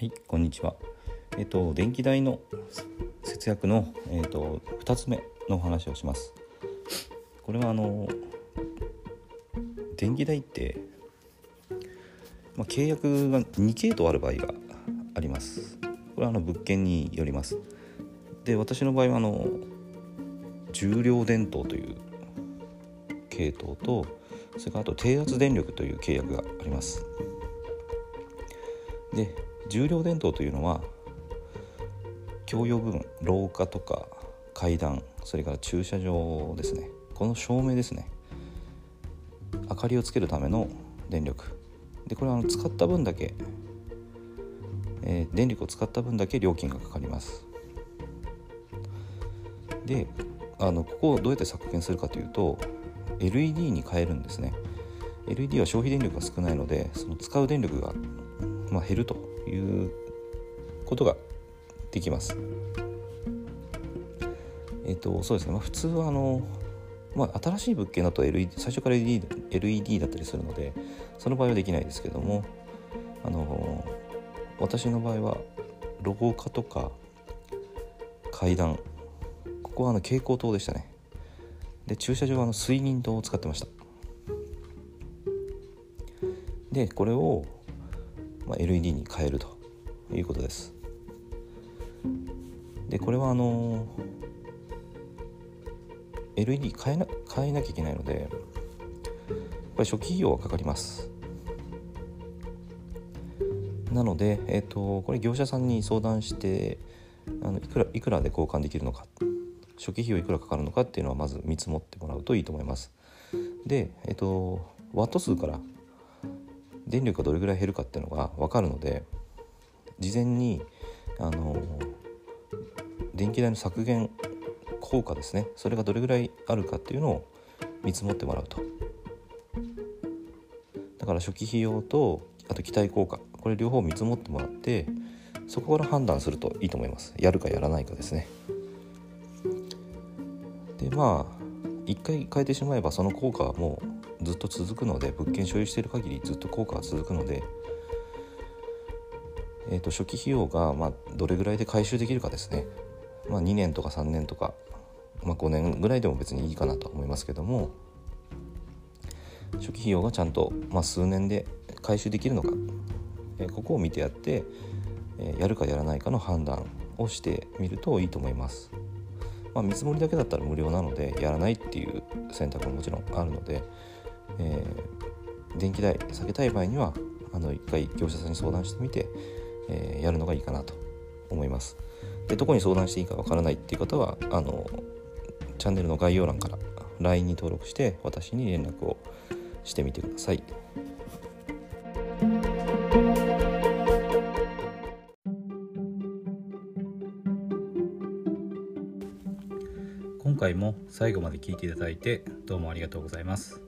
はい、こんにちは。えっ、と電気代の節約のえっ、と2つ目のお話をします。これはあの電気代ってまあ、契約が2系統ある場合があります。これはあの物件によります。で、私の場合はあの重量電灯という系統とそれからあと低圧電力という契約があります。で重量電灯というのは共用部分廊下とか階段それから駐車場ですね。この照明ですね。明かりをつけるための電力。でこれはあの使った分だけ、えー、電力を使った分だけ料金がかかります。であのここをどうやって削減するかというと LED に変えるんですね。LED は消費電力が少ないのでその使う電力が、まあ、減ると。いうことができます。えっ、とそうですね、まあ、普通はあの、まあ、新しい物件だと LED 最初から LED, LED だったりするのでその場合はできないですけどもあの私の場合はロゴ化とか階段ここはあの蛍光灯でしたね。で駐車場はあの水銀灯を使ってました。でこれをまあ、LED に変えるということです。でこれはあの LED 変えな変えなきゃいけないのでやっぱり初期費用はかかります。なので、えーと、これ業者さんに相談してあのいくらいくらで交換できるのか初期費用いくらかかるのかっていうのはまず見積もってもらうといいと思います。で、えっ、ー、と、ワット数から電力がどれぐらい減るかっていうのが分かるので事前にあの電気代の削減効果ですねそれがどれぐらいあるかっていうのを見積もってもらうと。だから初期費用とあと期待効果これ両方見積もってもらってそこから判断するといいと思います。やるかやらないかですね。でまあ一回変えてしまえばその効果はもうずっと続くので物件所有している限りずっと効果は続くので、えーと、初期費用がまあどれぐらいで回収できるかですね、まあ、2年とか3年とか、まあ、5年ぐらいでも別にいいかなと思いますけども初期費用がちゃんと、まあ、数年で回収できるのか、えー、ここを見てやって、えー、やるかやらないかの判断をしてみるといいと思います。まあ、見積もりだけだったら無料なのでやらないっていう選択ももちろんあるので、えー、電気代下げたい場合にはあの一回業者さんに相談してみて、えー、やるのがいいかなと思います。でどこに相談していいかわからないっていう方はあのチャンネルの概要欄から LINE に登録して私に連絡をしてみてください。今回も最後まで聞いていただいてどうもありがとうございます。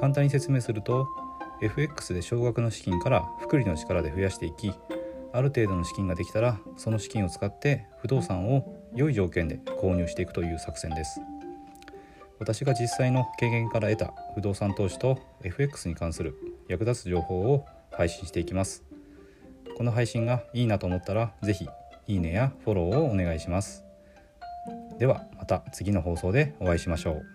簡単に説明すると FX で少額の資金から複利の力で増やしていきある程度の資金ができたらその資金を使って不動産を良い条件で購入していくという作戦です。私が実際の経験から得た不動産投資と FX に関する役立つ情報を配信していきます。この配信がいいなと思ったら是非いいねやフォローをお願いします。ではまた次の放送でお会いしましょう。